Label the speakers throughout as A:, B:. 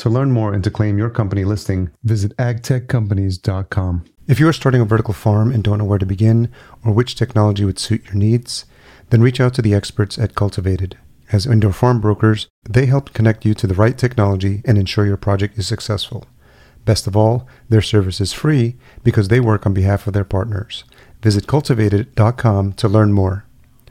A: To learn more and to claim your company listing, visit agtechcompanies.com. If you are starting a vertical farm and don't know where to begin or which technology would suit your needs, then reach out to the experts at Cultivatd. As indoor farm brokers, they help connect you to the right technology and ensure your project is successful. Best of all, their service is free because they work on behalf of their partners. Visit cultivatd.com to learn more.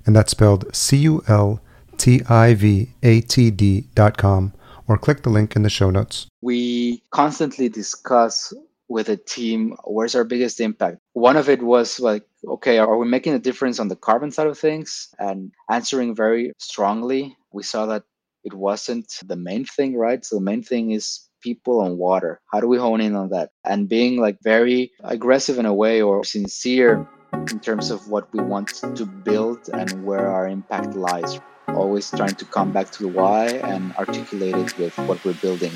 A: And that's spelled C U L T I V A T D.com or click the link in the show notes.
B: We constantly discuss with a team where's our biggest impact. One of it was like, okay, are we making a difference on the carbon side of things? And answering very strongly, we saw that it wasn't the main thing, right? So the main thing is people and water. How do we hone in on that? And being like very aggressive in a way or sincere in terms of what we want to build and where our impact lies always trying to come back to the why and articulate it with what we're building.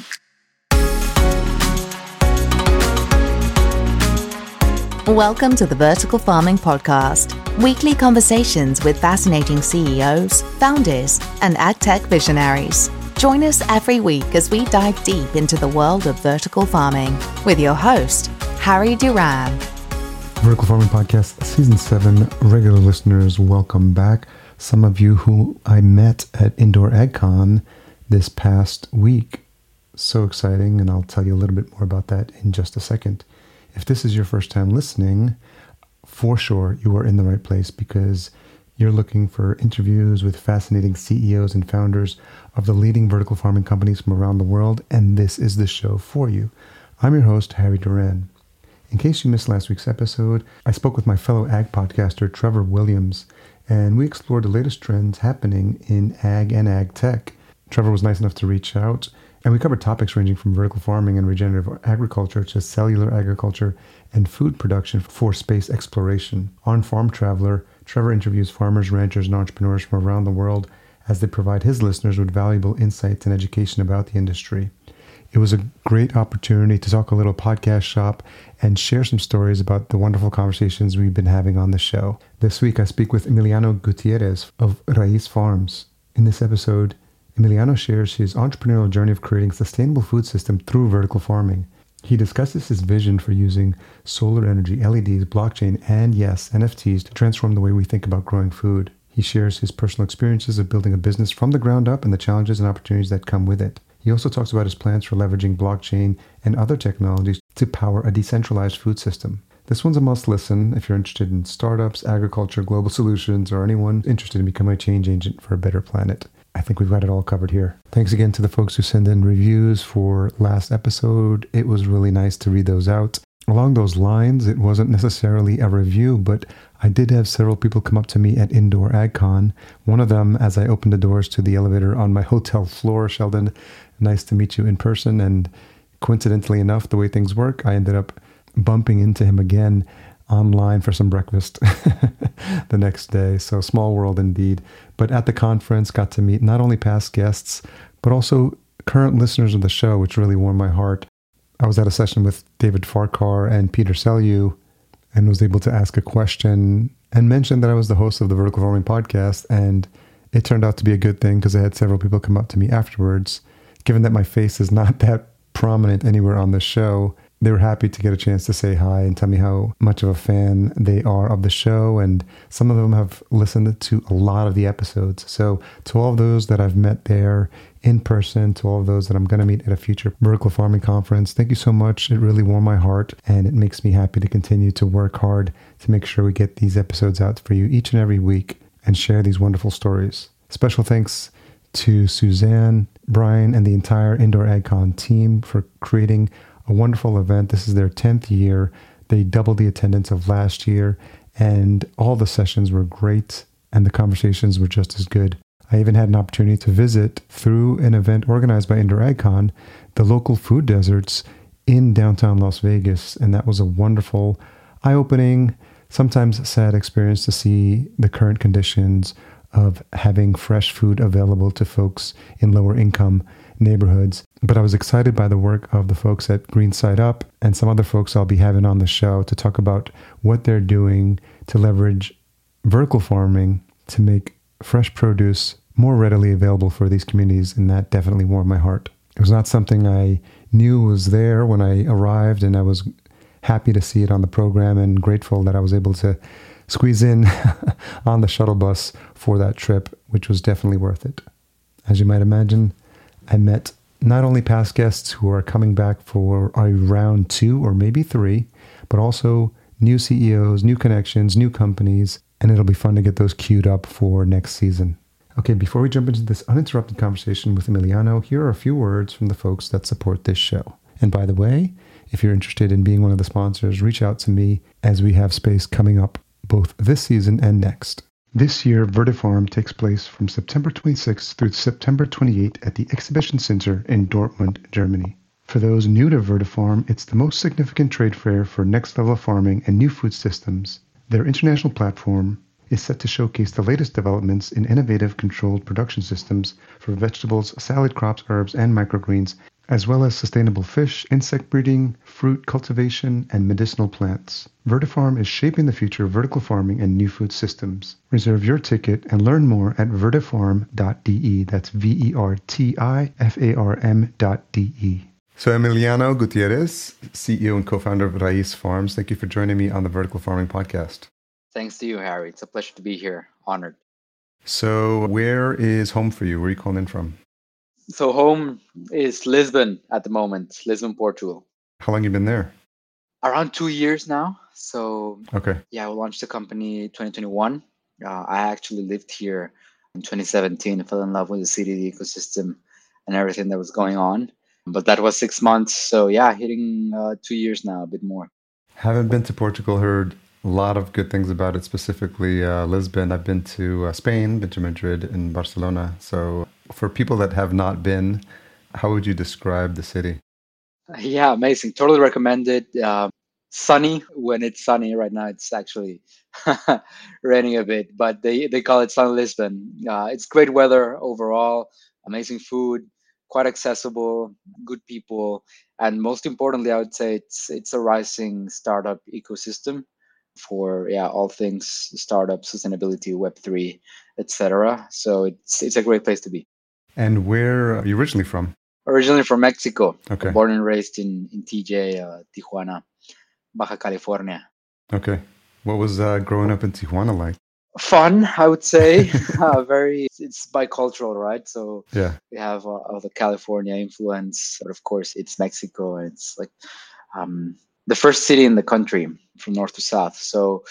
C: Welcome to the Vertical Farming Podcast, weekly conversations with fascinating CEOs, founders, and agtech visionaries. Join us every week as we dive deep into the world of vertical farming with your host, Harry Duran.
A: Vertical Farming Podcast, Season 7. Regular listeners, welcome back some of you who I met at Indoor AgCon this past week. So exciting, and I'll tell you a little bit more about that in just a second. If this is your first time listening, for sure you are in the right place because you're looking for interviews with fascinating CEOs and founders of the leading vertical farming companies from around the world, and this is the show for you. I'm your host, Harry Duran. In case you missed last week's episode, I spoke with my fellow ag podcaster, Trevor Williams, and we explored the latest trends happening in ag and ag tech. Trevor was nice enough to reach out, and we covered topics ranging from vertical farming and regenerative agriculture to cellular agriculture and food production for space exploration. On Farm Traveler, Trevor interviews farmers, ranchers, and entrepreneurs from around the world as they provide his listeners with valuable insights and education about the industry. It was a great opportunity to talk a little podcast shop and share some stories about the wonderful conversations we've been having on the show. This week, I speak with Emiliano Gutierrez of Raiz Farms. In this episode, Emiliano shares his entrepreneurial journey of creating a sustainable food system through vertical farming. He discusses his vision for using solar energy, LEDs, blockchain, and yes, NFTs to transform the way we think about growing food. He shares his personal experiences of building a business from the ground up and the challenges and opportunities that come with it. He also talks about his plans for leveraging blockchain and other technologies to power a decentralized food system. This one's a must listen if you're interested in startups, agriculture, global solutions, or anyone interested in becoming a change agent for a better planet. I think we've got it all covered here. Thanks again to the folks who send in reviews for last episode. It was really nice to read those out. Along those lines, it wasn't necessarily a review, but I did have several people come up to me at Indoor AgCon. One of them, as I opened the doors to the elevator on my hotel floor, Sheldon, nice to meet you in person. And coincidentally enough, the way things work, I ended up bumping into him again online for some breakfast the next day. So small world indeed. But at the conference, got to meet not only past guests, but also current listeners of the show, which really warmed my heart. I was at a session with David Farquhar and Peter Sellew and was able to ask a question and mention that I was the host of the Vertical Farming podcast. And it turned out to be a good thing because I had several people come up to me afterwards. Given that my face is not that prominent anywhere on the show, they were happy to get a chance to say hi and tell me how much of a fan they are of the show. And some of them have listened to a lot of the episodes. So, to all of those that I've met there in person, to all of those that I'm going to meet at a future vertical farming conference. Thank you so much. It really warmed my heart and it makes me happy to continue to work hard to make sure we get these episodes out for you each and every week and share these wonderful stories. Special thanks to Suzanne, Brian, and the entire Indoor AgCon team for creating a wonderful event. This is their 10th year. They doubled the attendance of last year, and all the sessions were great, and the conversations were just as good. I even had an opportunity to visit through an event organized by Indoor AgCon the local food deserts in downtown Las Vegas, and that was a wonderful, eye opening, sometimes sad experience to see the current conditions of having fresh food available to folks in lower income neighborhoods. But I was excited by the work of the folks at Green Side Up and some other folks I'll be having on the show to talk about what they're doing to leverage vertical farming to make fresh produce more readily available for these communities. And that definitely warmed my heart. It was not something I knew was there when I arrived, and I was happy to see it on the program and grateful that I was able to squeeze in on the shuttle bus for that trip, which was definitely worth it. As you might imagine, I met not only past guests who are coming back for a round two or maybe three, but also new CEOs, new connections, new companies, and it'll be fun to get those queued up for next season. Okay, before we jump into this uninterrupted conversation with Emiliano, here are a few words from the folks that support this show. And by the way, if you're interested in being one of the sponsors, reach out to me as we have space coming up both this season and next. This year, Vertifarm takes place from September 26th through September 28th at the Exhibition Center in Dortmund, Germany. For those new to Vertifarm, it's the most significant trade fair for next level farming and new food systems. Their international platform is set to showcase the latest developments in innovative controlled production systems for vegetables, salad crops, herbs, and microgreens as well as sustainable fish, insect breeding, fruit cultivation, and medicinal plants. Vertifarm is shaping the future of vertical farming and new food systems. Reserve your ticket and learn more at vertifarm.de. That's V E R T I F A R M.de. So, Emiliano Gutierrez, CEO and co founder of Raiz Farms, thank you for joining me on the Vertical Farming Podcast.
B: Thanks to you, Harry. It's a pleasure to be here. Honored.
A: So, where is home for you? Where are you calling in from?
B: So home is Lisbon at the moment, Lisbon, Portugal.
A: How long you been there?
B: Around two years now. So
A: okay,
B: yeah, we launched the company 2021. Uh, I actually lived here in 2017. fell in love with the city, the ecosystem, and everything that was going on. But that was six months. So yeah, hitting uh, two years now, a bit more.
A: Haven't been to Portugal. Heard a lot of good things about it, specifically uh, Lisbon. I've been to uh, Spain, been to Madrid and Barcelona. So, for people that have not been, how would you describe the city?
B: Yeah, amazing. Totally recommend it. Uh, sunny when it's sunny. Right now, it's actually raining a bit, but they, they call it Sun Lisbon. Uh, it's great weather overall, amazing food, quite accessible, good people, and most importantly, I would say it's it's a rising startup ecosystem for yeah all things startup sustainability web3 etc so it's it's a great place to be.
A: And where are you originally from?
B: Originally from mexico.
A: Okay.
B: Born and raised in in tj uh, tijuana baja california.
A: Okay. What was uh, growing up in tijuana like?
B: Fun i would say. Uh, very it's bicultural right? So
A: yeah.
B: we have uh, the california influence but of course it's mexico and it's like um, the first city in the country from north to south. So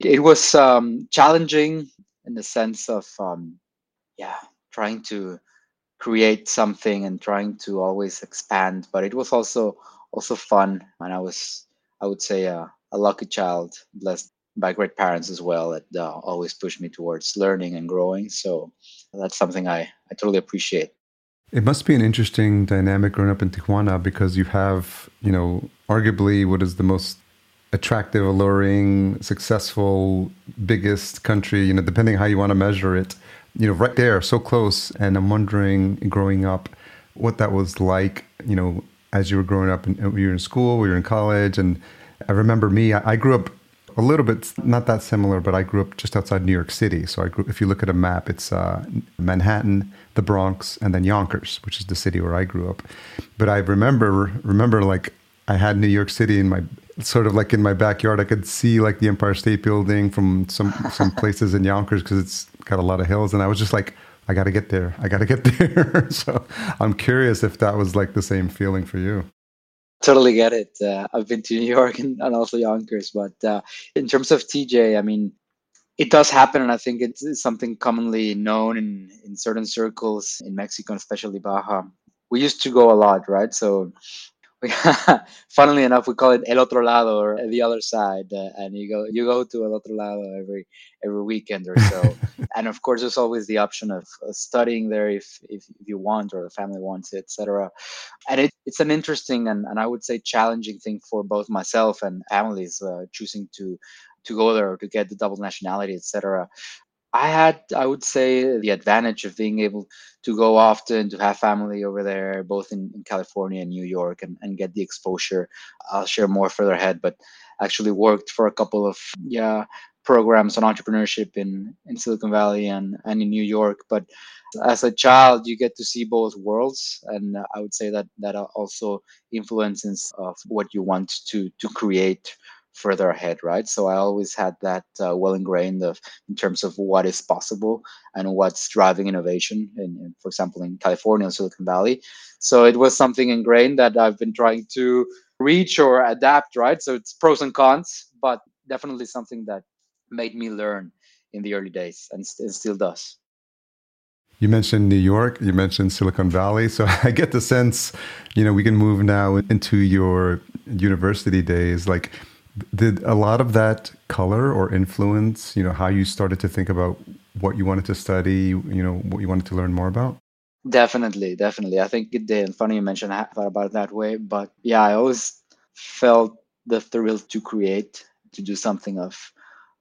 B: it was um, challenging in the sense of, um, yeah, trying to create something and trying to always expand. But it was also also fun, and I was, I would say, uh, a lucky child, blessed by great parents as well that uh, always pushed me towards learning and growing. So that's something I, I totally appreciate.
A: It must be an interesting dynamic growing up in Tijuana because you have, you know, arguably what is the most attractive, alluring, successful, biggest country, you know, depending how you want to measure it, you know, right there, so close. And I'm wondering, growing up, what that was like, you know, as you were growing up and you were in school, we were in college. And I remember me, I, I grew up a little bit, not that similar, but I grew up just outside New York City. So I grew, if you look at a map, it's uh, Manhattan, the Bronx, and then Yonkers, which is the city where I grew up. But I remember, remember like I had New York City in my sort of like in my backyard. I could see like the Empire State Building from some some places in Yonkers because it's got a lot of hills, and I was just like I got to get there. I got to get there. so I'm curious if that was like the same feeling for you.
B: Totally get it. Uh, I've been to New York and, and also Yonkers, but uh, in terms of TJ, I mean, it does happen, and I think it's something commonly known in in certain circles in Mexico, especially Baja. We used to go a lot, right? So we, funnily enough, we call it el otro lado or the other side, uh, and you go you go to el otro lado every every weekend or so. and of course, there's always the option of uh, studying there if, if if you want or the family wants it, etc. And it, it's an interesting and, and I would say challenging thing for both myself and families uh, choosing to to go there or to get the double nationality, etc. I had, I would say, the advantage of being able to go often, to have family over there, both in, in California and New York, and, and get the exposure. I'll share more further ahead, but actually worked for a couple of yeah programs on entrepreneurship in, in Silicon Valley and, and in New York. But as a child, you get to see both worlds, and I would say that that also influences of what you want to to create further ahead, right? So I always had that uh, well ingrained of in terms of what is possible and what's driving innovation. In, in, for example, in California and Silicon Valley. So it was something ingrained that I've been trying to reach or adapt, right? So it's pros and cons, but definitely something that made me learn in the early days and st- still does.
A: You mentioned New York, you mentioned Silicon Valley. So I get the sense, you know, we can move now into your university days. Like, did a lot of that color or influence you know how you started to think about what you wanted to study you know what you wanted to learn more about?
B: Definitely definitely. I think it did. Funny you mentioned I thought about it that way but yeah i always felt the thrill to create to do something of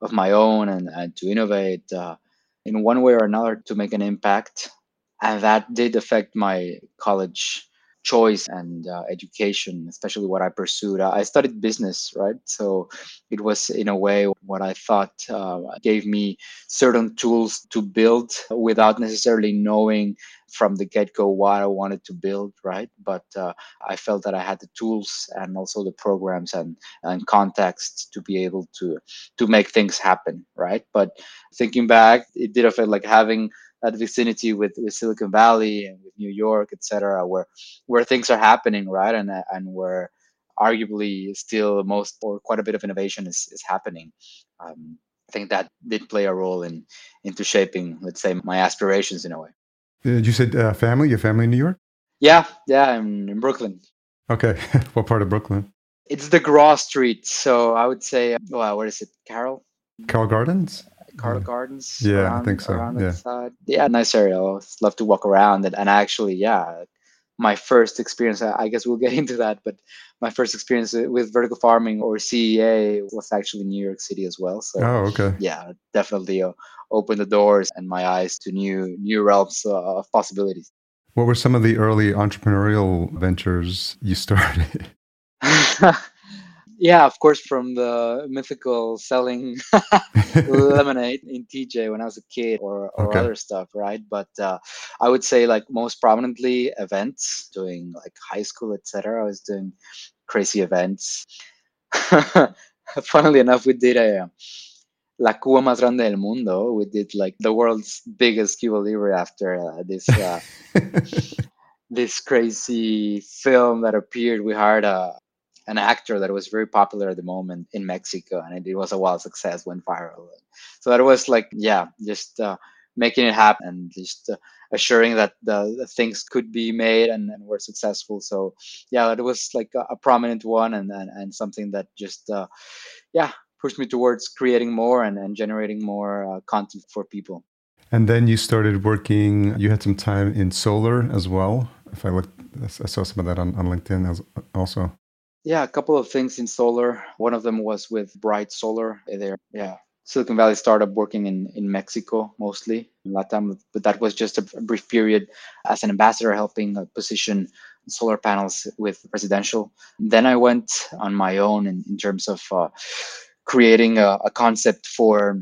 B: of my own and, and to innovate uh, in one way or another to make an impact. And that did affect my college choice and uh, education, especially what I pursued. I studied business, right? So it was, in a way, what I thought uh, gave me certain tools to build without necessarily knowing from the get go what I wanted to build, right? But uh, I felt that I had the tools and also the programs and, and context to be able to to make things happen, right? But thinking back, it did feel like having that vicinity with, with Silicon Valley and with New York, et cetera, where where things are happening, right, and and where arguably still most or quite a bit of innovation is is happening. Um, I think that did play a role in into shaping, let's say, my aspirations in a way.
A: Did you said uh, family? Your family in New York?
B: Yeah, yeah, I'm in Brooklyn.
A: Okay, what part of Brooklyn?
B: It's the Graw Street, so I would say, well, what is it, Carroll?
A: Carroll Gardens.
B: Carroll Gardens.
A: Yeah, around, I think so. yeah.
B: Side. yeah, nice area. I love to walk around and, and actually, yeah, my first experience, I guess we'll get into that, but my first experience with vertical farming or CEA was actually in New York City as well. So,
A: oh, okay.
B: Yeah, definitely uh, opened the doors and my eyes to new new realms uh, of possibilities.
A: What were some of the early entrepreneurial ventures you started?
B: yeah, of course, from the mythical selling lemonade in TJ when I was a kid, or, or okay. other stuff, right? But uh, I would say, like most prominently, events, doing like high school, etc. I was doing crazy events. Funnily enough, we did a La Cuba más grande del mundo. We did like the world's biggest Cuba Libre after uh, this. Uh, this crazy film that appeared. We hired a an actor that was very popular at the moment in Mexico, and it, was a wild success, went viral. So that was like, yeah, just uh, making it happen and just uh, assuring that the, the, things could be made and, and were successful. So yeah, it was like a, a prominent one and, and, and something that just, uh, yeah, pushed me towards creating more and, and generating more uh, content for people.
A: And then you started working, you had some time in solar as well. If I looked, I saw some of that on, on LinkedIn as also.
B: Yeah, a couple of things in solar. One of them was with Bright Solar. There, yeah, Silicon Valley startup working in, in Mexico mostly, in Latam, but that was just a brief period as an ambassador helping position solar panels with residential. Then I went on my own in, in terms of uh, creating a, a concept for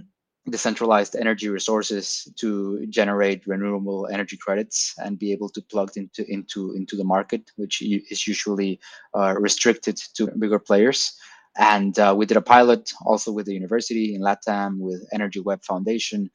B: decentralized energy resources to generate renewable energy credits and be able to plug into into into the market, which is usually uh, restricted to bigger players. And uh, we did a pilot also with the university in LATAM with Energy Web Foundation.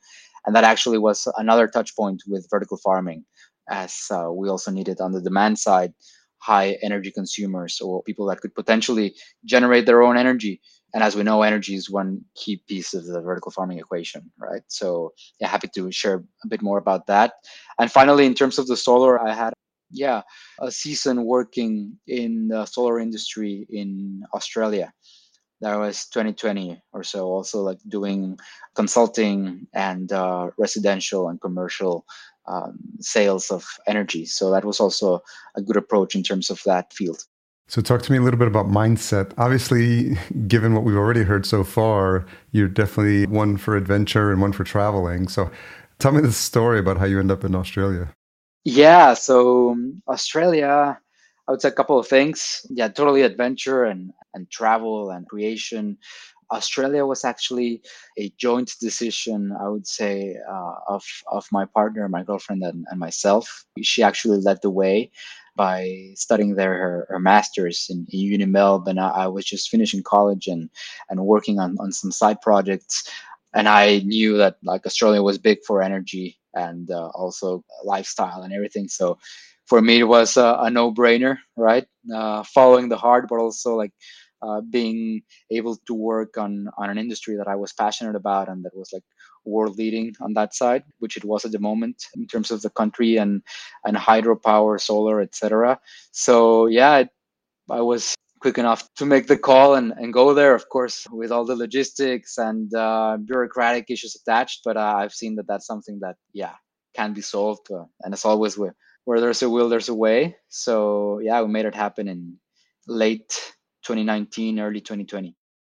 B: and that actually was another touch point with vertical farming, as uh, we also needed on the demand side high energy consumers or people that could potentially generate their own energy. And as we know, energy is one key piece of the vertical farming equation, right? So, yeah, happy to share a bit more about that. And finally, in terms of the solar, I had yeah a season working in the solar industry in Australia that was 2020 or so also like doing consulting and uh, residential and commercial um, sales of energy so that was also a good approach in terms of that field
A: so talk to me a little bit about mindset obviously given what we've already heard so far you're definitely one for adventure and one for traveling so tell me the story about how you end up in australia
B: yeah so um, australia I would say a couple of things. Yeah, totally adventure and and travel and creation. Australia was actually a joint decision, I would say, uh, of of my partner, my girlfriend, and, and myself. She actually led the way by studying there her, her master's in, in UniMelb, and I, I was just finishing college and and working on on some side projects. And I knew that like Australia was big for energy and uh, also lifestyle and everything. So for me it was a, a no-brainer right uh, following the heart but also like uh, being able to work on on an industry that i was passionate about and that was like world leading on that side which it was at the moment in terms of the country and and hydropower solar etc so yeah it, i was quick enough to make the call and, and go there of course with all the logistics and uh, bureaucratic issues attached but uh, i've seen that that's something that yeah can be solved uh, and as always with where there's a will, there's a way. So yeah, we made it happen in late 2019, early 2020.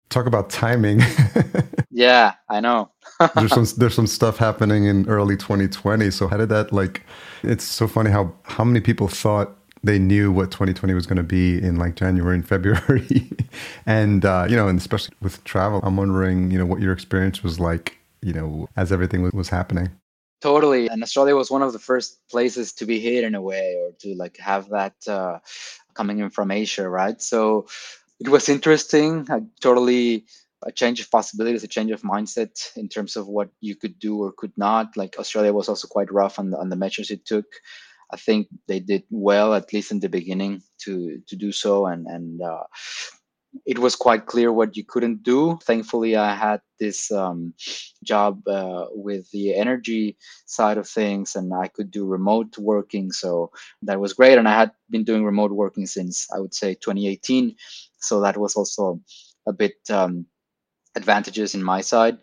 A: Talk about timing.
B: yeah, I know.
A: there's some there's some stuff happening in early 2020. So how did that like? It's so funny how how many people thought they knew what 2020 was going to be in like January and February, and uh, you know, and especially with travel, I'm wondering, you know, what your experience was like, you know, as everything was, was happening.
B: Totally. And Australia was one of the first places to be hit in a way or to like have that uh, coming in from Asia, right? So it was interesting. I totally a change of possibilities, a change of mindset in terms of what you could do or could not. Like Australia was also quite rough on the, on the measures it took. I think they did well, at least in the beginning, to to do so, and and uh, it was quite clear what you couldn't do. Thankfully, I had this um, job uh, with the energy side of things, and I could do remote working. So that was great. And I had been doing remote working since I would say 2018. So that was also a bit um, advantages in my side.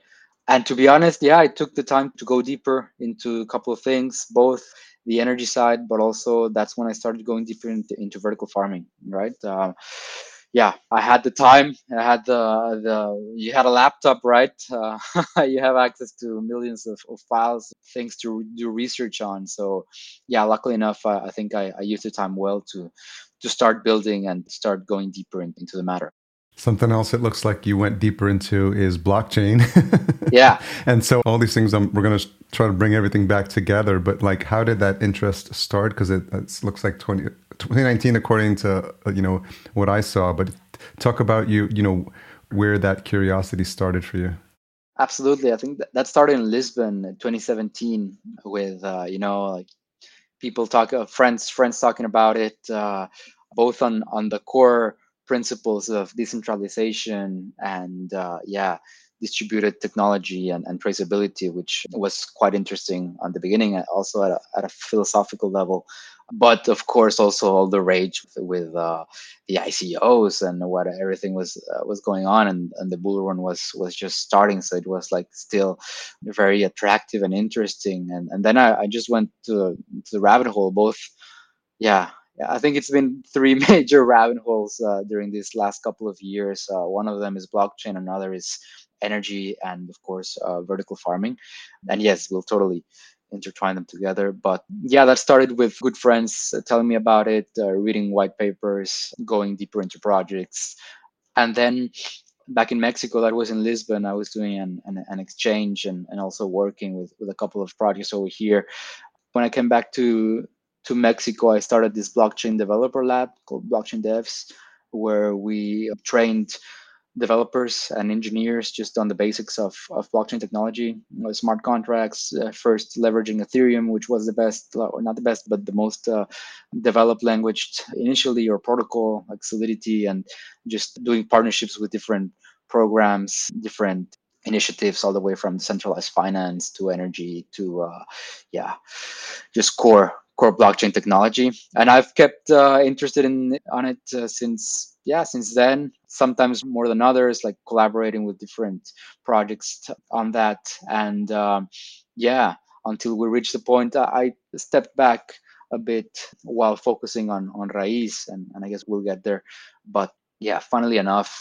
B: And to be honest, yeah, I took the time to go deeper into a couple of things, both the energy side, but also that's when I started going deeper into, into vertical farming, right? Uh, yeah, I had the time. I had the the. You had a laptop, right? Uh, you have access to millions of, of, files, things to do research on. So, yeah, luckily enough, I, I think I, I, used the time well to to start building and start going deeper in, into the matter.
A: Something else it looks like you went deeper into is blockchain.
B: yeah.
A: And so all these things, um, we're going to try to bring everything back together. But like, how did that interest start? Because it, it looks like 20, 2019 according to uh, you know what i saw but talk about you you know where that curiosity started for you
B: absolutely i think that, that started in lisbon in 2017 with uh, you know like people talk uh, friends friends talking about it uh, both on on the core principles of decentralization and uh, yeah distributed technology and, and traceability which was quite interesting on the beginning also at a, at a philosophical level. But of course also all the rage with uh, the ICOs and what everything was uh, was going on and, and the bull run was was just starting. So it was like still very attractive and interesting. And and then I, I just went to, to the rabbit hole both yeah I think it's been three major rabbit holes uh, during these last couple of years. Uh, one of them is blockchain, another is energy, and of course, uh, vertical farming. And yes, we'll totally intertwine them together. But yeah, that started with good friends telling me about it, uh, reading white papers, going deeper into projects. And then back in Mexico, that was in Lisbon, I was doing an, an, an exchange and, and also working with, with a couple of projects over here. When I came back to to Mexico, I started this blockchain developer lab called Blockchain Devs, where we trained developers and engineers just on the basics of, of blockchain technology, smart contracts, uh, first leveraging Ethereum, which was the best, or not the best, but the most uh, developed language initially, or protocol like Solidity, and just doing partnerships with different programs, different initiatives all the way from centralized finance to energy to uh, yeah just core core blockchain technology. And i've kept uh, interested in on it uh, since yeah since then sometimes more than others like collaborating with different projects on that. And um, yeah until we reached the point i stepped back a bit while focusing on on Raiz, and, and i guess we'll get there. But yeah funnily enough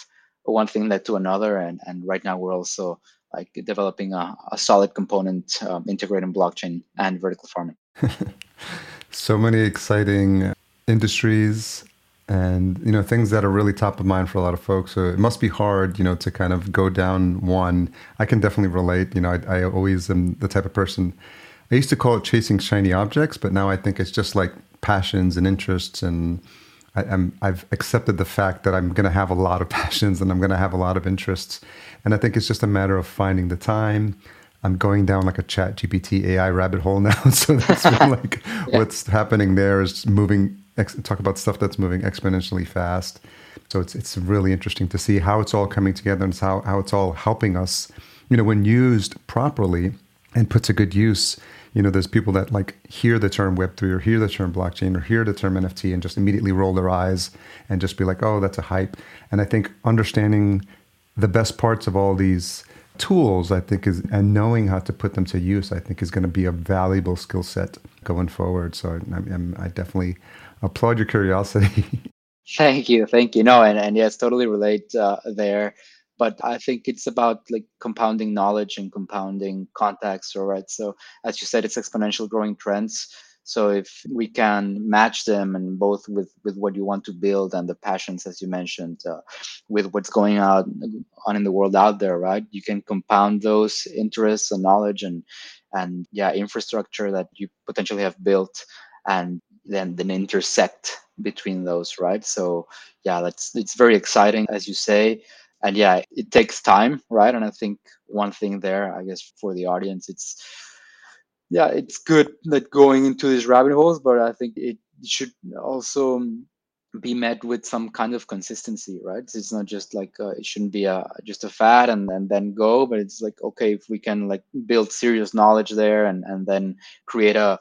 B: one thing led to another and and right now we're also like developing a, a solid component um, integrating blockchain and vertical farming.
A: So many exciting industries and you know things that are really top of mind for a lot of folks. So it must be hard you know to kind of go down one. I can definitely relate. You know i, I always am the type of person i used to call it chasing shiny objects but now i think it's just like passions and interests and I, am I've accepted the fact that I'm going to have a lot of passions and I'm going to have a lot of interests, and I think it's just a matter of finding the time. I'm going down like a Chat GPT AI rabbit hole now, so that's like yeah. what's happening there is moving. Talk about stuff that's moving exponentially fast. So it's it's really interesting to see how it's all coming together and how how it's all helping us. You know, when used properly and put to good use, you know, there's people that like hear the term Web3 or hear the term blockchain or hear the term NFT and just immediately roll their eyes and just be like, oh, that's a hype. And I think understanding the best parts of all these tools, I think, is and knowing how to put them to use, I think, is going to be a valuable skill set going forward. So I, I, I definitely applaud your curiosity.
B: thank you, thank you. No, and and yes, totally relate uh, there but I think it's about like compounding knowledge and compounding context, all right? So as you said, it's exponential growing trends. So if we can match them and both with with what you want to build and the passions, as you mentioned, uh, with what's going on on in the world out there, right? You can compound those interests and knowledge and and yeah, infrastructure that you potentially have built, and then then intersect between those, right? So yeah, that's it's very exciting, as you say and yeah it takes time right? And i think one thing there i guess for the audience it's yeah it's good that going into these rabbit holes but i think it should also be met with some kind of consistency right? It's not just like uh, it shouldn't be a just a fad and, and then go but it's like okay if we can like build serious knowledge there and and then create a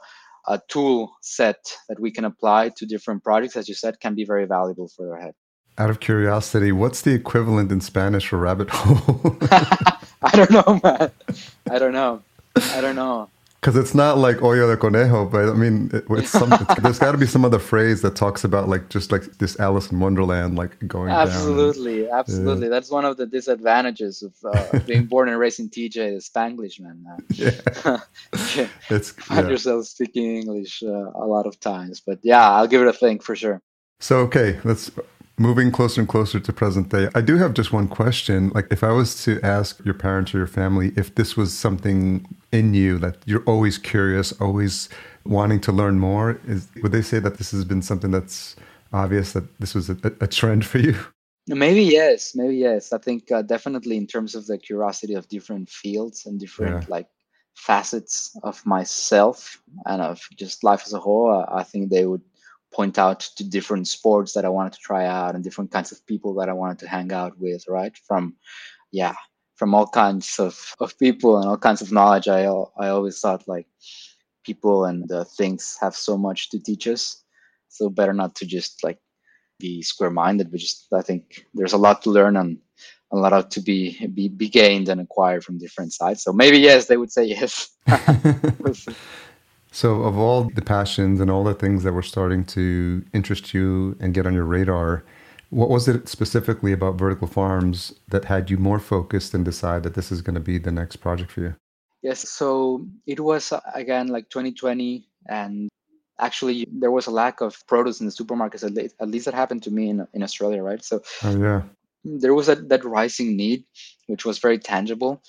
B: a tool set that we can apply to different projects as you said can be very valuable for their head
A: out of curiosity, what's the equivalent in Spanish for rabbit hole?
B: I don't know, man. I don't know. I don't know.
A: Because it's not like hoyo de conejo, but I mean, it, it's some, it's, there's got to be some other phrase that talks about like just like this Alice in Wonderland, like going
B: absolutely,
A: down.
B: absolutely. Yeah. That's one of the disadvantages of uh, being born and raised in TJ, is Spanglish, man. Yeah, it's find yeah. yourself speaking English uh, a lot of times, but yeah, I'll give it a think for sure.
A: So okay, let's moving closer and closer to present day, I do have just one question. Like, if I was to ask your parents or your family if this was something in you that you're always curious, always wanting to learn more, is would they say that this has been something that's obvious that this was a, a trend for you?
B: Maybe yes, maybe yes. I think uh, definitely in terms of the curiosity of different fields and different yeah. like facets of myself and of just life as a whole, uh, I think they would point out to different sports that I wanted to try out and different kinds of people that I wanted to hang out with, right? From, yeah, from all kinds of, of people and all kinds of knowledge. I, I always thought like people and uh, things have so much to teach us. So better not to just like be square minded, but just I think there's a lot to learn and a lot to be, be, be gained and acquired from different sides. So maybe yes, they would say yes.
A: So, of all the passions and all the things that were starting to interest you and get on your radar, what was it specifically about vertical farms that had you more focused and decide that this is going to be the next project for you?
B: Yes, so it was again like 2020, and actually there was a lack of produce in the supermarkets. At least, at least that happened to me in, in Australia, right? So,
A: oh, yeah,
B: there was that rising need, which was very tangible,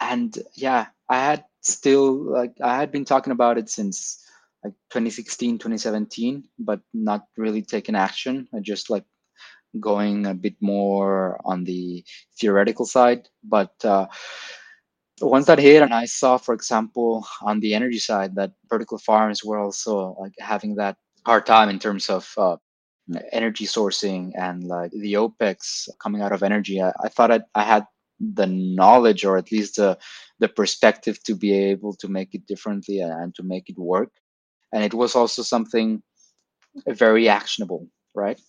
B: and yeah, I had still like I had been talking about it since like 2016, 2017, but not really taken action. I just like going a bit more on the theoretical side. But uh, once that hit, and I saw, for example, on the energy side, that vertical farms were also like having that hard time in terms of uh, energy sourcing and like the opex coming out of energy. I, I thought I, I had the knowledge or at least the the perspective to be able to make it differently and to make it work. And it was also something very actionable, right?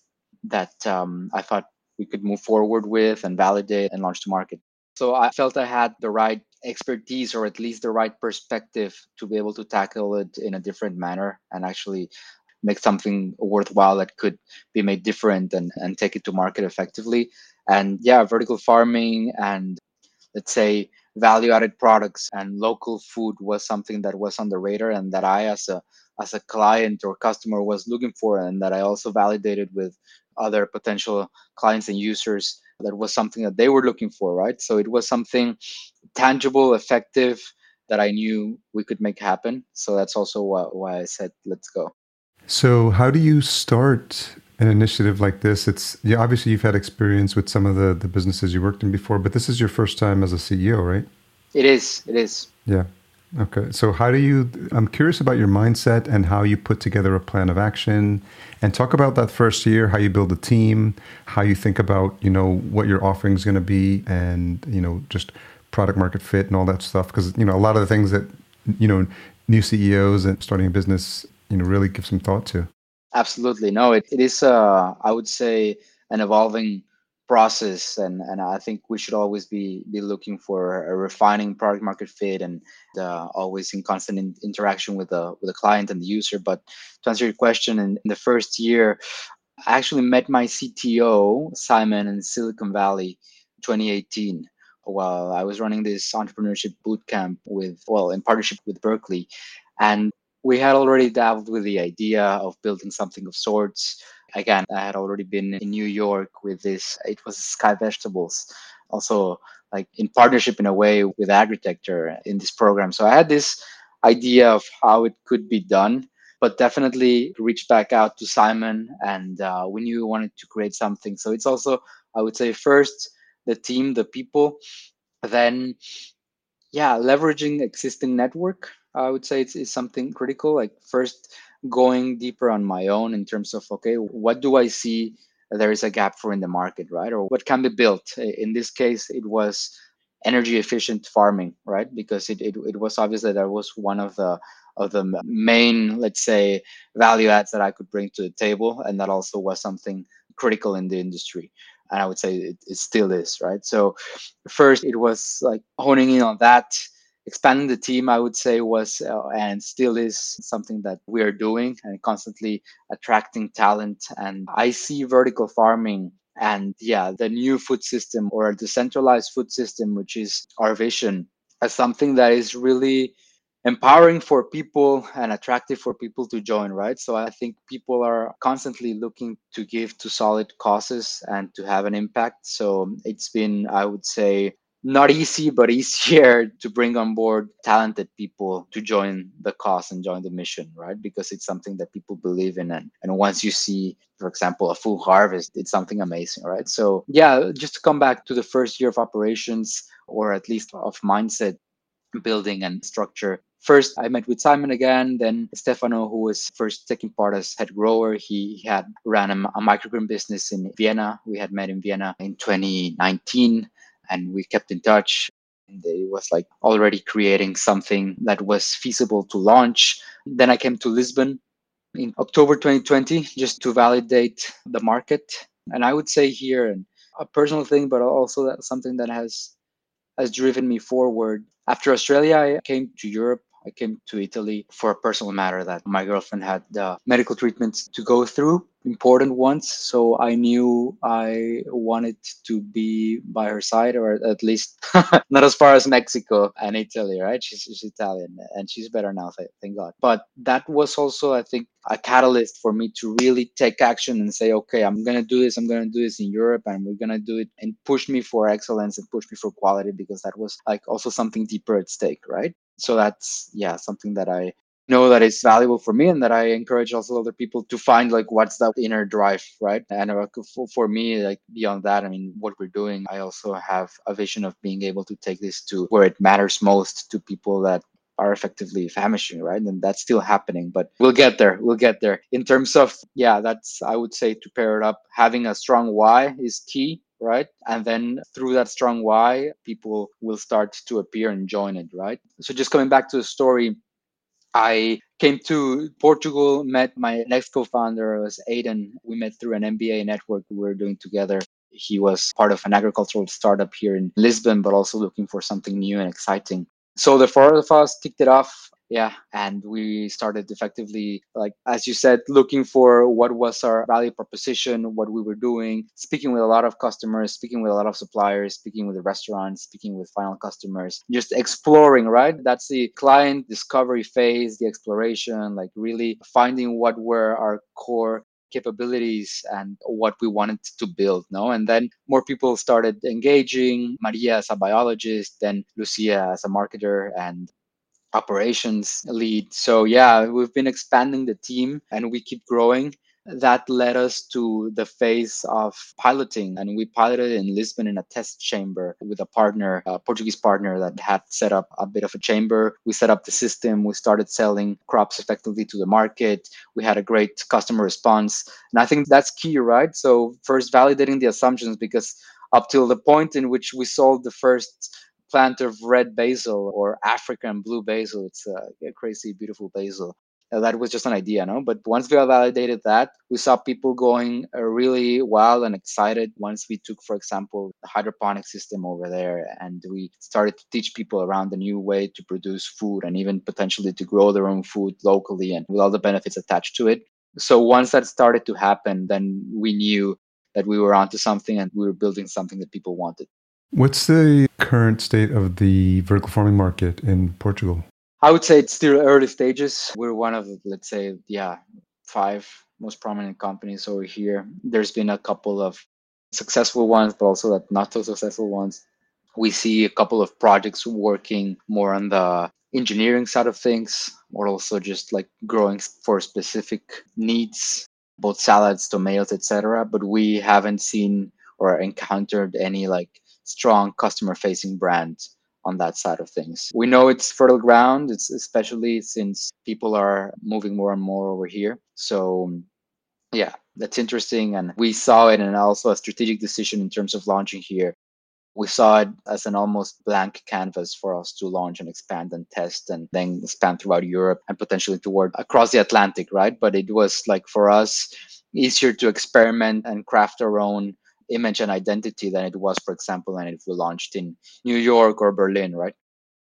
B: That um, I thought we could move forward with and validate and launch to market. So I felt I had the right expertise or at least the right perspective to be able to tackle it in a different manner and actually make something worthwhile that could be made different and, and take it to market effectively. And yeah, vertical farming and let's say value added products and local food was something that was on the radar and that I as a as a client or customer was looking for and that I also validated with other potential clients and users that was something that they were looking for, right? So it was something tangible, effective that I knew we could make happen. So that's also why, why I said, let's go.
A: So, how do you start an initiative like this? It's yeah, obviously you've had experience with some of the the businesses you worked in before, but this is your first time as a CEO, right?
B: It is. It is.
A: Yeah. Okay. So, how do you? I'm curious about your mindset and how you put together a plan of action, and talk about that first year, how you build a team, how you think about you know what your offering is going to be, and you know just product market fit and all that stuff. Because you know a lot of the things that you know new CEOs and starting a business you know really give some thought to
B: absolutely. No it, it is uh i would say an evolving process and and i think we should always be be looking for a refining product market fit and uh, always in constant in, interaction with the with the client and the user. But to answer your question in, in the first year i actually met my cto simon in silicon valley 2018 while i was running this entrepreneurship boot camp with well in partnership with berkeley. And we had already dabbled with the idea of building something of sorts. Again, I had already been in New York with this, it was Sky Vegetables, also like in partnership in a way with Agritecture in this program. So I had this idea of how it could be done, but definitely reached back out to Simon and uh, we knew we wanted to create something. So it's also, I would say, first the team, the people, then yeah, leveraging existing network I would say it's, it's something critical. Like first going deeper on my own in terms of okay, what do I see there is a gap for in the market, right? Or what can be built? In this case, it was energy efficient farming, right? Because it, it, it was obvious that that was one of the of the main, let's say, value adds that I could bring to the table, and that also was something critical in the industry. And I would say it, it still is, right? So first, it was like honing in on that expanding the team i would say was uh, and still is something that we are doing and constantly attracting talent and i see vertical farming and yeah the new food system or a decentralized food system which is our vision as something that is really empowering for people and attractive for people to join right? So i think people are constantly looking to give to solid causes and to have an impact. So it's been i would say not easy, but easier to bring on board talented people to join the cause and join the mission, right? Because it's something that people believe in. And, and once you see, for example, a full harvest, it's something amazing, right? So, yeah, just to come back to the first year of operations, or at least of mindset building and structure. First, I met with Simon again. Then Stefano, who was first taking part as head grower, he had ran a, a microgreen business in Vienna. We had met in Vienna in 2019 and we kept in touch. And it was like already creating something that was feasible to launch. Then I came to Lisbon in October 2020 just to validate the market. And I would say here, and a personal thing, but also something that has has driven me forward. After Australia, I came to Europe I came to Italy for a personal matter that my girlfriend had uh, medical treatments to go through, important ones. So I knew I wanted to be by her side, or at least not as far as Mexico and Italy, right? She's, she's Italian and she's better now, thank God. But that was also, I think, a catalyst for me to really take action and say, okay, I'm going to do this. I'm going to do this in Europe and we're going to do it and push me for excellence and push me for quality because that was like also something deeper at stake, right? so that's yeah something that i know that it's valuable for me and that I encourage also other people to find like what's that inner drive, right? And uh, for me, like beyond that, I mean, what we're doing, I also have a vision of being able to take this to where it matters most to people that are effectively famishing, right? And that's still happening, but we'll get there. We'll get there. In terms of, yeah, that's, I would say to pair it up, having a strong why is key, right? And then through that strong why, people will start to appear and join it, right? So just coming back to the story, I came to Portugal, met my next co-founder was Aiden. We met through an MBA network we were doing together. He was part of an agricultural startup here in Lisbon, but also looking for something new and exciting. So the four of us kicked it off yeah and we started effectively like as you said looking for what was our value proposition what we were doing speaking with a lot of customers speaking with a lot of suppliers speaking with the restaurants speaking with final customers just exploring right? That's the client discovery phase the exploration like really finding what were our core capabilities and what we wanted to build no? And then more people started engaging. Maria as a biologist then lucia as a marketer and operations lead. So yeah, we've been expanding the team and we keep growing. That led us to the phase of piloting, and we piloted in Lisbon in a test chamber with a partner, a Portuguese partner that had set up a bit of a chamber. We set up the system. We started selling crops effectively to the market. We had a great customer response, and I think that's key, right? So first, validating the assumptions because up till the point in which we sold the first plant of red basil or African blue basil. It's a, a crazy, beautiful basil. Uh, that was just an idea, no? But once we validated that, we saw people going uh, really wild and excited once we took, for example, the hydroponic system over there and we started to teach people around the new way to produce food and even potentially to grow their own food locally and with all the benefits attached to it. So once that started to happen, then we knew that we were onto something and we were building something that people wanted.
A: What's the current state of the vertical farming market in Portugal?
B: I would say it's still early stages. We're one of, let's say, yeah, five most prominent companies over here. There's been a couple of successful ones, but also that not so successful ones. We see a couple of projects working more on the engineering side of things, or also just like growing for specific needs, both salads, tomatoes, etc. But we haven't seen or encountered any like strong customer facing brand on that side of things. We know it's fertile ground, it's especially since people are moving more and more over here. So yeah, that's interesting. And we saw it and also a strategic decision in terms of launching here. We saw it as an almost blank canvas for us to launch and expand and test and then expand throughout Europe and potentially toward across the Atlantic, right? But it was like for us easier to experiment and craft our own image and identity than it was, for example, and if we launched in New York or Berlin, right?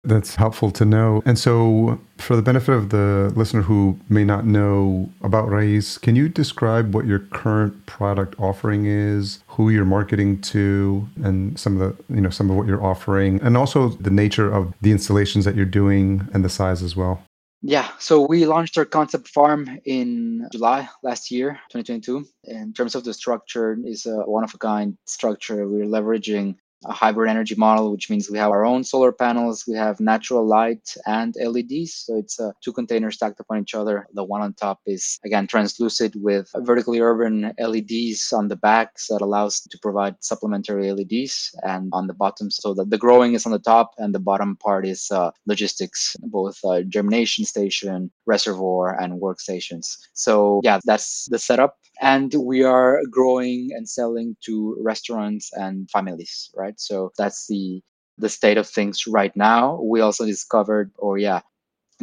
A: That's helpful to know. And so, for the benefit of the listener who may not know about Raiz, can you describe what your current product offering is, who you're marketing to, and some of the, you know, some of what you're offering, and also the nature of the installations that you're doing and the size as well?
B: Yeah, so we launched our concept farm in July last year, 2022. In terms of the structure, is a one of a kind structure. We're leveraging a hybrid energy model, which means we have our own solar panels, we have natural light and LEDs. So it's uh, two containers stacked upon each other. The one on top is again translucent with vertically urban LEDs on the back so that allows to provide supplementary LEDs, and on the bottom, so that the growing is on the top, and the bottom part is uh, logistics, both uh, germination station, reservoir, and workstations. So yeah, that's the setup and we are growing and selling to restaurants and families right so that's the the state of things right now. We also discovered or yeah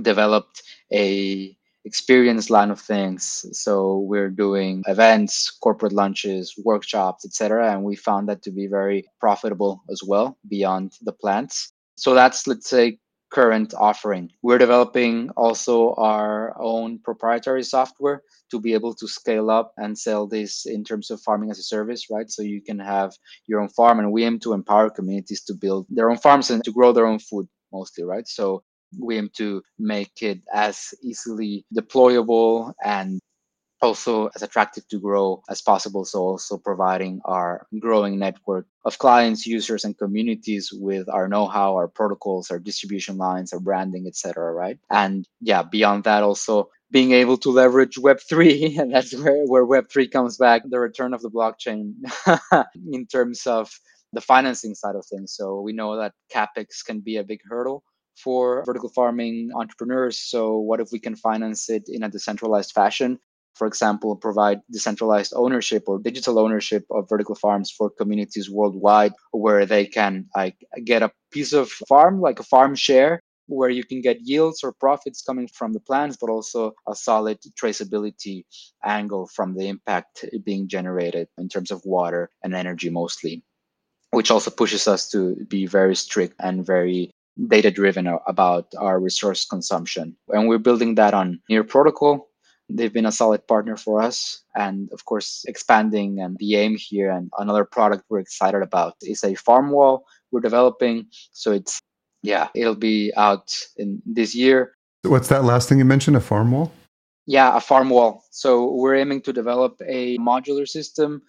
B: developed a experience line of things. So we're doing events corporate lunches workshops etc and we found that to be very profitable as well beyond the plants. So that's let's say current offering. We're developing also our own proprietary software to be able to scale up and sell this in terms of farming as a service, right? So you can have your own farm, and we aim to empower communities to build their own farms and to grow their own food mostly, right? So we aim to make it as easily deployable and also as attractive to grow as possible. So also providing our growing network of clients, users, and communities with our know-how, our protocols, our distribution lines, our branding, etc. Right. And yeah, beyond that, also being able to leverage Web3, and that's where, where Web3 comes back, the return of the blockchain in terms of the financing side of things. So we know that capex can be a big hurdle for vertical farming entrepreneurs. So what if we can finance it in a decentralized fashion? For example, provide decentralized ownership or digital ownership of vertical farms for communities worldwide where they can like get a piece of farm, like a farm share, where you can get yields or profits coming from the plants, but also a solid traceability angle from the impact being generated in terms of water and energy mostly which also pushes us to be very strict and very data driven about our resource consumption. And we're building that on Near Protocol. They've been a solid partner for us. And of course, expanding and the aim here and another product we're excited about is a farm wall we're developing. So it's, yeah, it'll be out in this year.
A: What's that last thing you mentioned? A farm wall?
B: Yeah, a farm wall. So we're aiming to develop a modular system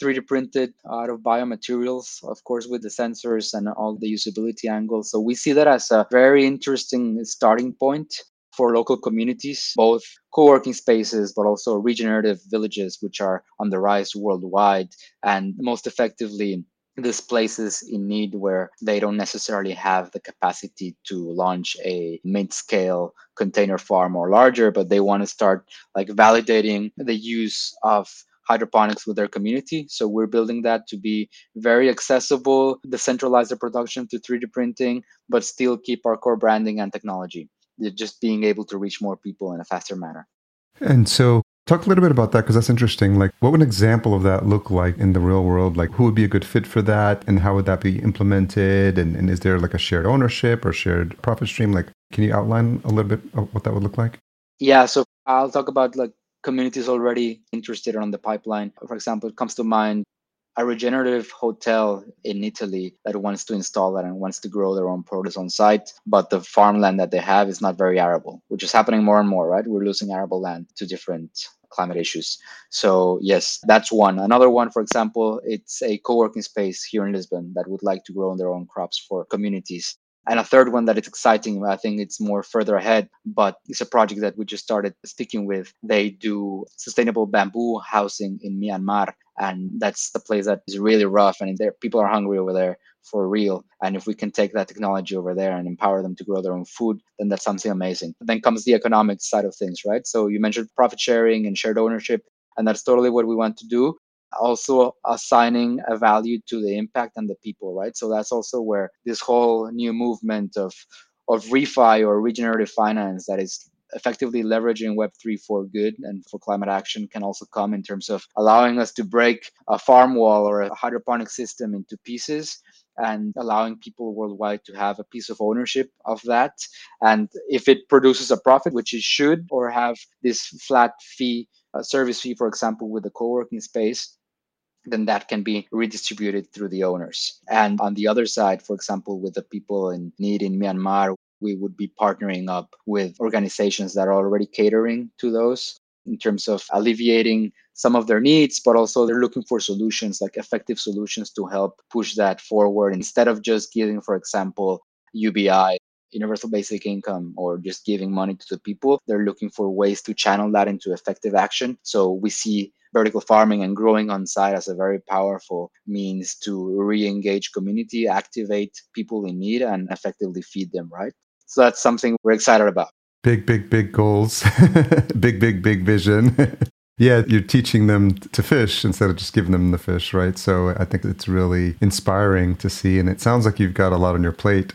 B: 3D printed out of biomaterials, of course, with the sensors and all the usability angles. So we see that as a very interesting starting point for local communities, both co-working spaces, but also regenerative villages, which are on the rise worldwide and most effectively these places in need where they don't necessarily have the capacity to launch a mid-scale container farm or larger but they want to start like validating the use of hydroponics with their community. So we're building that to be very accessible, decentralize the production to 3D printing, but still keep our core branding and technology. Just being able to reach more people in a faster manner.
A: And so Talk a little bit about that because that's interesting. Like, what would an example of that look like in the real world? Like, who would be a good fit for that, and how would that be implemented? And, and is there like a shared ownership or shared profit stream? Like, can you outline a little bit of what that would look like?
B: Yeah, so I'll talk about like communities already interested on the pipeline. For example, it comes to mind a regenerative hotel in Italy that wants to install that and wants to grow their own produce on site, but the farmland that they have is not very arable, which is happening more and more, right? We're losing arable land to different climate issues. So yes, that's one. Another one, for example, it's a co-working space here in Lisbon that would like to grow their own crops for communities. And a third one that is exciting, I think it's more further ahead, but it's a project that we just started speaking with. They do sustainable bamboo housing in Myanmar. And that's the place that is really rough and there people are hungry over there for real. And if we can take that technology over there and empower them to grow their own food, then that's something amazing. Then comes the economic side of things, right? So you mentioned profit sharing and shared ownership. And that's totally what we want to do also assigning a value to the impact and the people, right? So that's also where this whole new movement of of refi or regenerative finance that is effectively leveraging Web3 for good and for climate action can also come in terms of allowing us to break a farm wall or a hydroponic system into pieces and allowing people worldwide to have a piece of ownership of that. And if it produces a profit, which it should, or have this flat fee, uh, service fee, for example, with the co working space, then that can be redistributed through the owners. And on the other side, for example, with the people in need in Myanmar, we would be partnering up with organizations that are already catering to those in terms of alleviating some of their needs, but also they're looking for solutions, like effective solutions to help push that forward instead of just giving, for example, UBI, universal basic income, or just giving money to the people. They're looking for ways to channel that into effective action. So we see vertical farming and growing on site as a very powerful means to re-engage community, activate people in need, and effectively feed them, right? So that's something we're excited about.
A: Big, big, big goals. big, big, big vision. yeah, you're teaching them to fish instead of just giving them the fish, right? So I think it's really inspiring to see. And it sounds like you've got a lot on your plate.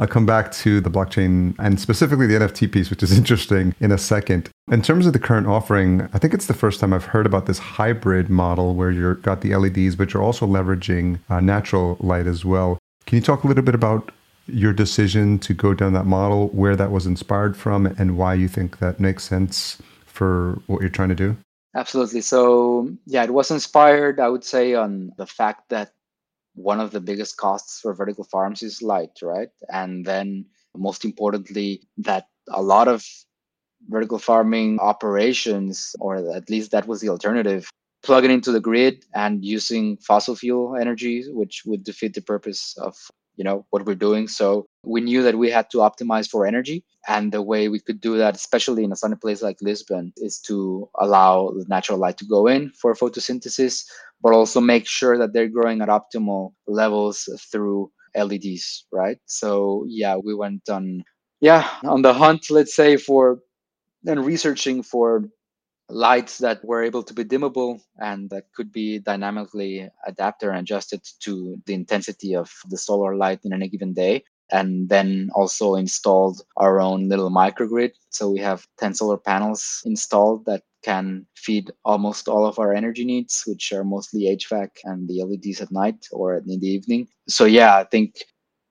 A: I'll come back to the blockchain and specifically the NFT piece, which is interesting in a second. In terms of the current offering, I think it's the first time I've heard about this hybrid model where you've got the LEDs, but you're also leveraging uh, natural light as well. Can you talk a little bit about your decision to go down that model, where that was inspired from, and why you think that makes sense for what you're trying to do?
B: Absolutely. So, yeah, it was inspired, I would say, on the fact that one of the biggest costs for vertical farms is light, right? And then most importantly, that a lot of vertical farming operations, or at least that was the alternative, plugging into the grid and using fossil fuel energy, which would defeat the purpose of you know what we're doing. So we knew that we had to optimize for energy. And the way we could do that especially in a sunny place like lisbon is to allow the natural light to go in for photosynthesis but also make sure that they're growing at optimal levels through leds right? So yeah we went on yeah on the hunt let's say for and researching for lights that were able to be dimmable and that could be dynamically adapted and adjusted to the intensity of the solar light in any given day and then also installed our own little microgrid. So we have 10 solar panels installed that can feed almost all of our energy needs which are mostly hvac and the leds at night or in the evening. So yeah i think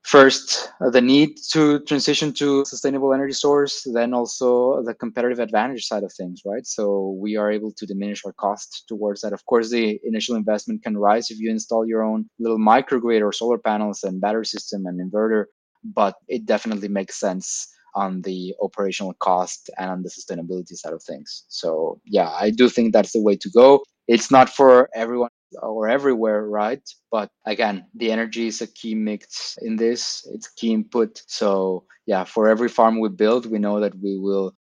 B: first uh, the need to transition to sustainable energy source then also the competitive advantage side of things right? So we are able to diminish our cost towards that. Of course the initial investment can rise if you install your own little microgrid or solar panels and battery system and inverter but it definitely makes sense on the operational cost and on the sustainability side of things. So yeah i do think that's the way to go. It's not for everyone or everywhere, right? But again, the energy is a key mix in this. It's key input. So yeah, for every farm we build, we know that we will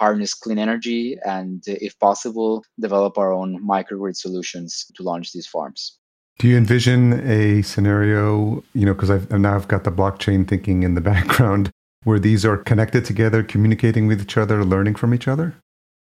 B: harness clean energy and uh, if possible, develop our own microgrid solutions to launch these farms.
A: Do you envision a scenario, you know, because I've now I've got the blockchain thinking in the background where these are connected together, communicating with each other, learning from each other?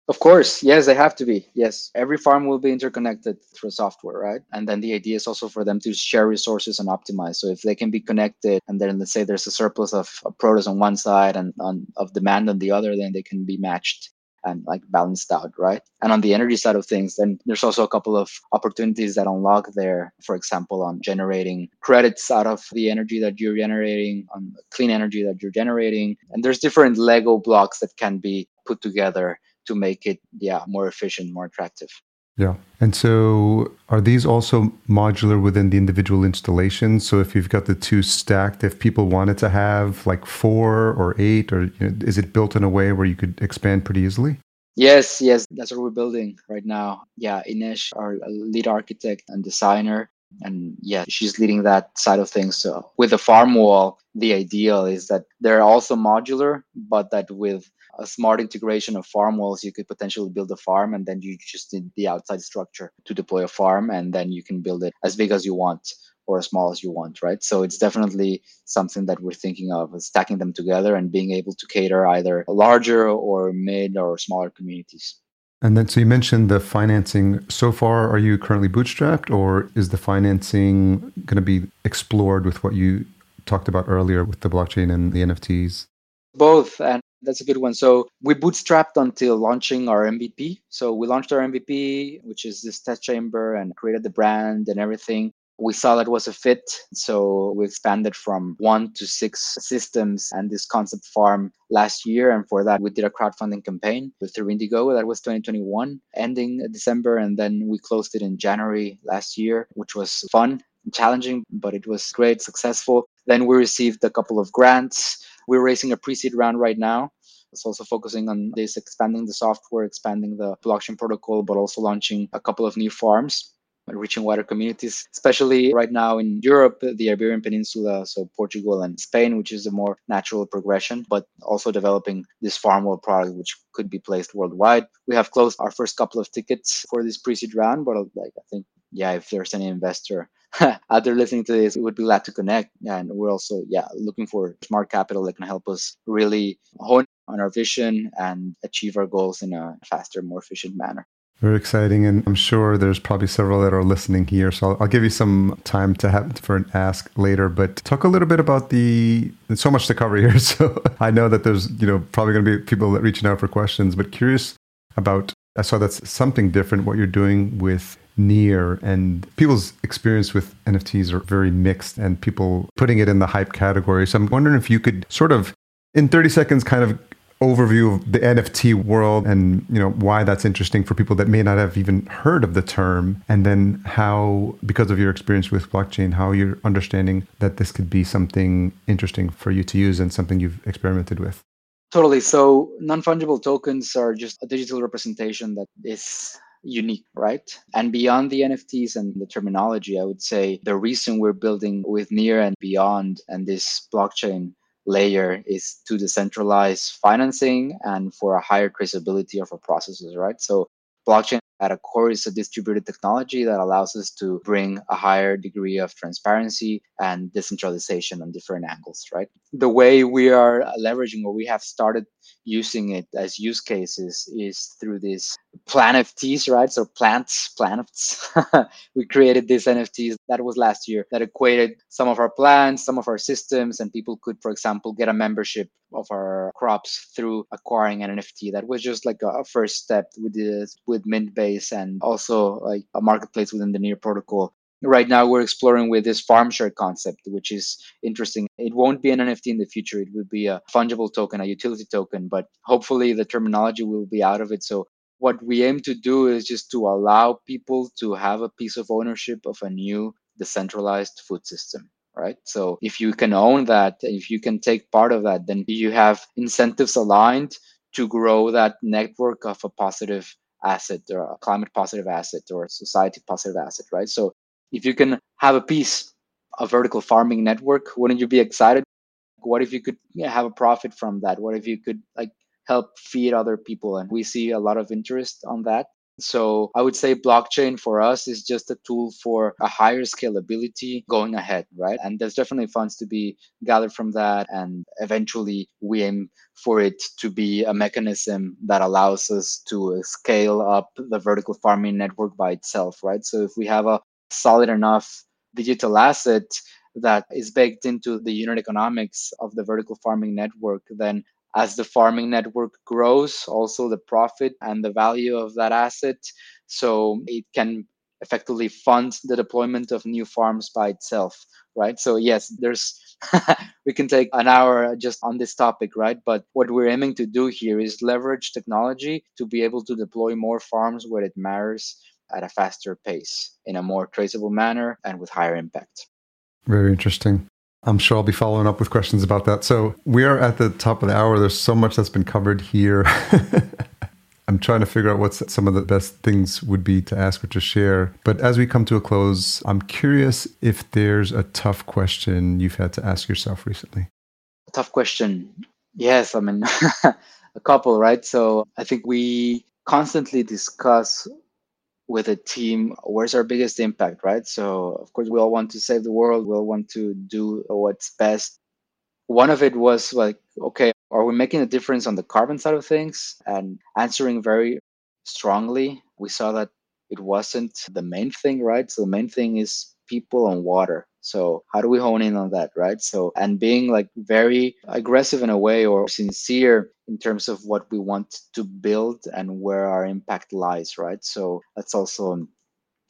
B: Of course, yes, they have to be. Yes, every farm will be interconnected through software, right? And then the idea is also for them to share resources and optimize. So if they can be connected, and then let's say there's a surplus of, produce on one side and on, of demand on the other, then they can be matched and like balanced out, right? And on the energy side of things, then there's also a couple of opportunities that unlock there. For example, on generating credits out of the energy that you're generating, on clean energy that you're generating, and there's different Lego blocks that can be put together to make it yeah more efficient more attractive.
A: Yeah. And so are these also modular within the individual installations? So if you've got the two stacked if people wanted to have like four or eight or you know, is it built in a way where you could expand pretty easily?
B: Yes yes. That's what we're building right now. Yeah Ines our lead architect and designer and yeah she's leading that side of things. So with the farm wall the ideal is that they're also modular but that with a smart integration of farm walls, you could potentially build a farm and then you just need the outside structure to deploy a farm and then you can build it as big as you want or as small as you want, right? So it's definitely something that we're thinking of stacking them together and being able to cater either larger or mid or smaller communities.
A: And then, so you mentioned the financing. So far, are you currently bootstrapped, or is the financing going to be explored with what you talked about earlier with the blockchain and the NFTs?
B: Both. And that's a good one. So we bootstrapped until launching our MVP. So we launched our MVP, which is this test chamber, and created the brand and everything. We saw that was a fit. So we expanded from one to six systems and this concept farm last year. And for that, we did a crowdfunding campaign with through Indiegogo. That was 2021, ending December. And then we closed it in January last year, which was fun and challenging, but it was great, successful. Then we received a couple of grants we're raising a pre-seed round right now. It's also focusing on this expanding the software, expanding the blockchain protocol, but also launching a couple of new farms reaching wider communities, especially right now in Europe, the Iberian Peninsula, so Portugal and Spain, which is a more natural progression, but also developing this farm world product, which could be placed worldwide. We have closed our first couple of tickets for this pre-seed round, but like I think, yeah, if there's any investor out there listening to this, we would be glad to connect. And we're also, yeah, looking for smart capital that can help us really hone on our vision and achieve our goals in a faster, more efficient manner.
A: Very exciting, and I'm sure there's probably several that are listening here. So I'll, I'll, give you some time to have for an ask later. But talk a little bit about the. There's so much to cover here, so I know that there's you know probably going to be people that reaching out for questions. But curious about. I saw that's something different what you're doing with Near and people's experience with NFTs are very mixed and people putting it in the hype category. So I'm wondering if you could sort of in 30 seconds kind of overview of the NFT world and you know why that's interesting for people that may not have even heard of the term and then how because of your experience with blockchain how you're understanding that this could be something interesting for you to use and something you've experimented with
B: Totally. So non fungible tokens are just a digital representation that is unique, right? And beyond the NFTs and the terminology, I would say the reason we're building with Near and beyond and this blockchain layer is to decentralize financing and for a higher traceability of our processes, right? So blockchain at a core is a distributed technology that allows us to bring a higher degree of transparency and decentralization on different angles, right? The way we are leveraging or we have started using it as use cases is through these PLANFTs, right? So plants, planets. we created these NFTs that was last year that equated some of our plants, some of our systems, and people could, for example, get a membership of our crops through acquiring an NFT. That was just like a first step. We did with Mintbase and also like a marketplace within the Near protocol right now we're exploring with this farm share concept which is interesting. It won't be an nft in the future. It will be a fungible token a utility token but hopefully the terminology will be out of it. So what we aim to do is just to allow people to have a piece of ownership of a new decentralized food system right? So if you can own that if you can take part of that then you have incentives aligned to grow that network of a positive asset or a climate positive asset or a society positive asset right? So if you can have a piece of vertical farming network wouldn't you be excited what if you could have a profit from that what if you could like help feed other people and we see a lot of interest on that so I would say blockchain for us is just a tool for a higher scalability going ahead, right? And there's definitely funds to be gathered from that. And eventually we aim for it to be a mechanism that allows us to scale up the vertical farming network by itself, right? So if we have a solid enough digital asset that is baked into the unit economics of the vertical farming network, then as the farming network grows, also the profit and the value of that asset. So it can effectively fund the deployment of new farms by itself, right? So, yes, there's we can take an hour just on this topic, right? But what we're aiming to do here is leverage technology to be able to deploy more farms where it matters at a faster pace in a more traceable manner and with higher impact.
A: Very interesting. I'm sure I'll be following up with questions about that. So we are at the top of the hour. There's so much that's been covered here. I'm trying to figure out what some of the best things would be to ask or to share. But as we come to a close, I'm curious if there's a tough question you've had to ask yourself recently.
B: A tough question. Yes, I mean, a couple, right? So I think we constantly discuss with a team where's our biggest impact right? So of course we all want to save the world. We all want to do what's best. One of it was like okay are we making a difference on the carbon side of things? And answering very strongly we saw that it wasn't the main thing right? So the main thing is people and water so how do we hone in on that, right? So and being like very aggressive in a way or sincere in terms of what we want to build and where our impact lies, right? So that's also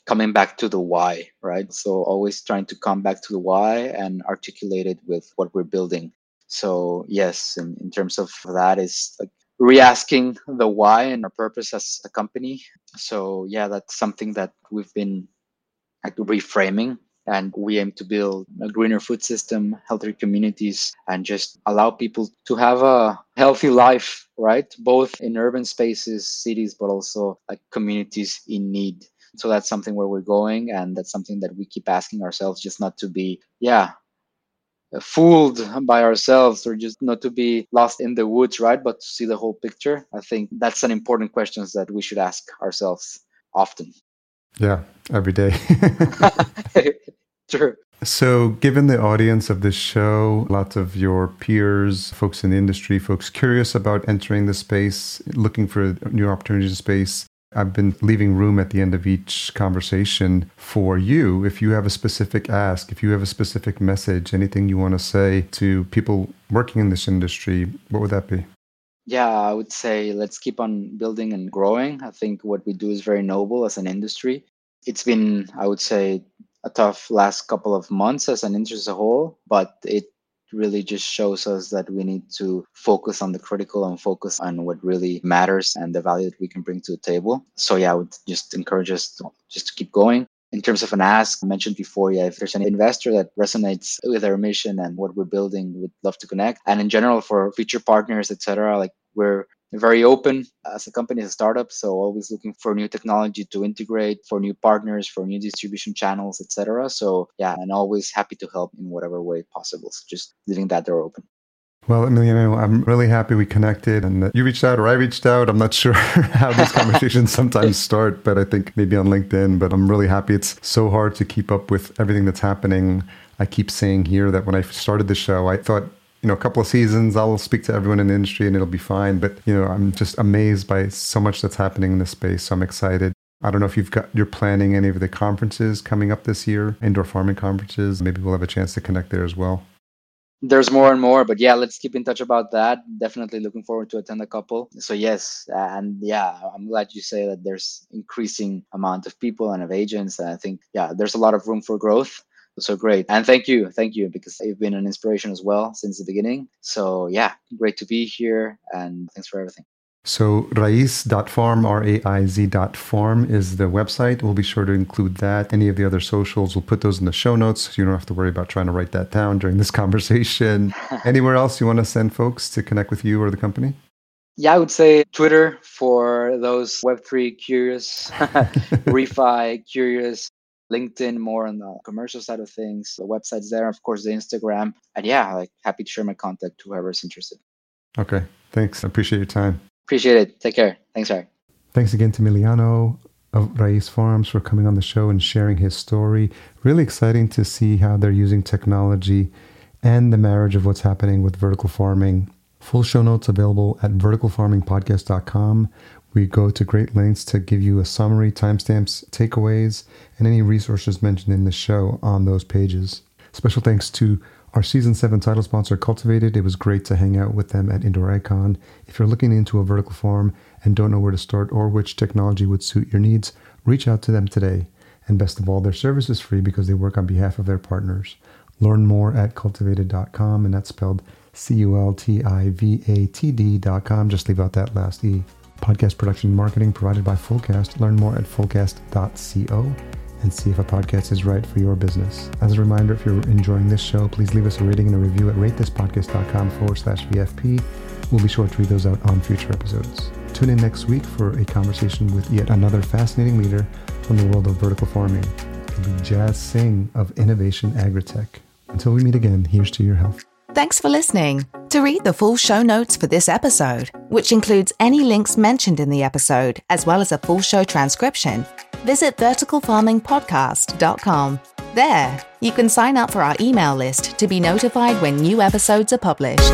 B: coming back to the why, right? So always trying to come back to the why and articulate it with what we're building. So yes, in, in terms of that is like re-asking the why and our purpose as a company. So yeah, that's something that we've been like reframing and we aim to build a greener food system, healthier communities, and just allow people to have a healthy life, right? Both in urban spaces, cities, but also like communities in need. So that's something where we're going, and that's something that we keep asking ourselves, just not to be, yeah, fooled by ourselves or just not to be lost in the woods, right? But to see the whole picture. I think that's an important question that we should ask ourselves often.
A: Yeah, every day.
B: True.
A: So, given the audience of this show, lots of your peers, folks in the industry, folks curious about entering the space, looking for new opportunities in space, I've been leaving room at the end of each conversation for you. If you have a specific ask, if you have a specific message, anything you want to say to people working in this industry, what would that be?
B: Yeah, I would say let's keep on building and growing. I think what we do is very noble as an industry. It's been, I would say, a tough last couple of months as an industry as a whole, but it really just shows us that we need to focus on the critical and focus on what really matters and the value that we can bring to the table. So yeah, I would just encourage us to, just to keep going. In terms of an ask, I mentioned before, yeah, if there's any investor that resonates with our mission and what we're building, we'd love to connect. And in general, for future partners, etc., like we're very open as a company, as a startup. So always looking for new technology to integrate, for new partners, for new distribution channels, etc. So yeah, and always happy to help in whatever way possible. So just leaving that door open.
A: Well, Emiliano, I'm really happy we connected and that you reached out or I reached out. I'm not sure how these conversations sometimes start, but I think maybe on LinkedIn. But I'm really happy. It's so hard to keep up with everything that's happening. I keep saying here that when I started the show, I thought you know, a couple of seasons, I'll speak to everyone in the industry and it'll be fine. But, you know, I'm just amazed by so much that's happening in this space. So I'm excited. I don't know if you've got, you're planning any of the conferences coming up this year, indoor farming conferences. Maybe we'll have a chance to connect there as well.
B: There's more and more, but yeah, let's keep in touch about that. Definitely looking forward to attend a couple. So yes, and yeah, I'm glad you say that there's increasing amount of people and of agents. And I think yeah, there's a lot of room for growth so great and thank you thank you because you've been an inspiration as well since the beginning so yeah great to be here and thanks for everything
A: so raiz.farm, R-A-I-Z.farm is the website. We'll be sure to include that. Any of the other socials, we'll put those in the show notes. So you don't have to worry about trying to write that down during this conversation. Anywhere else you want to send folks to connect with you or the company?
B: Yeah, I would say Twitter for those Web3 curious, refi curious, LinkedIn more on the commercial side of things. The website's there, of course, the Instagram. And yeah, like happy to share my contact to whoever's interested.
A: Okay. Thanks. I appreciate your time.
B: Appreciate it. Take care. Thanks, Harry.
A: Thanks again to Emiliano of Raiz Farms for coming on the show and sharing his story. Really exciting to see how they're using technology and the marriage of what's happening with vertical farming. Full show notes available at verticalfarmingpodcast.com. We go to great lengths to give you a summary, timestamps, takeaways, and any resources mentioned in the show on those pages. Special thanks to our season 7 title sponsor, Cultivatd. It was great to hang out with them at Indoor Ag-Con. If you're looking into a vertical farm and don't know where to start or which technology would suit your needs, reach out to them today. And best of all, their service is free because they work on behalf of their partners. Learn more at cultivatd.com, and that's spelled C U L T I V A T D.com. Just leave out that last E. Podcast production and marketing provided by Fullcast. Learn more at fullcast.co and see if a podcast is right for your business. As a reminder, if you're enjoying this show, please leave us a rating and a review at ratethispodcast.com forward slash VFP. We'll be sure to read those out on future episodes. Tune in next week for a conversation with yet another fascinating leader from the world of vertical farming. It'll be Jazz Singh of Innovation Agritech. Until we meet again, here's to your health.
C: Thanks for listening. To read the full show notes for this episode, which includes any links mentioned in the episode, as well as a full show transcription, visit verticalfarmingpodcast.com. There, you can sign up for our email list to be notified when new episodes are published.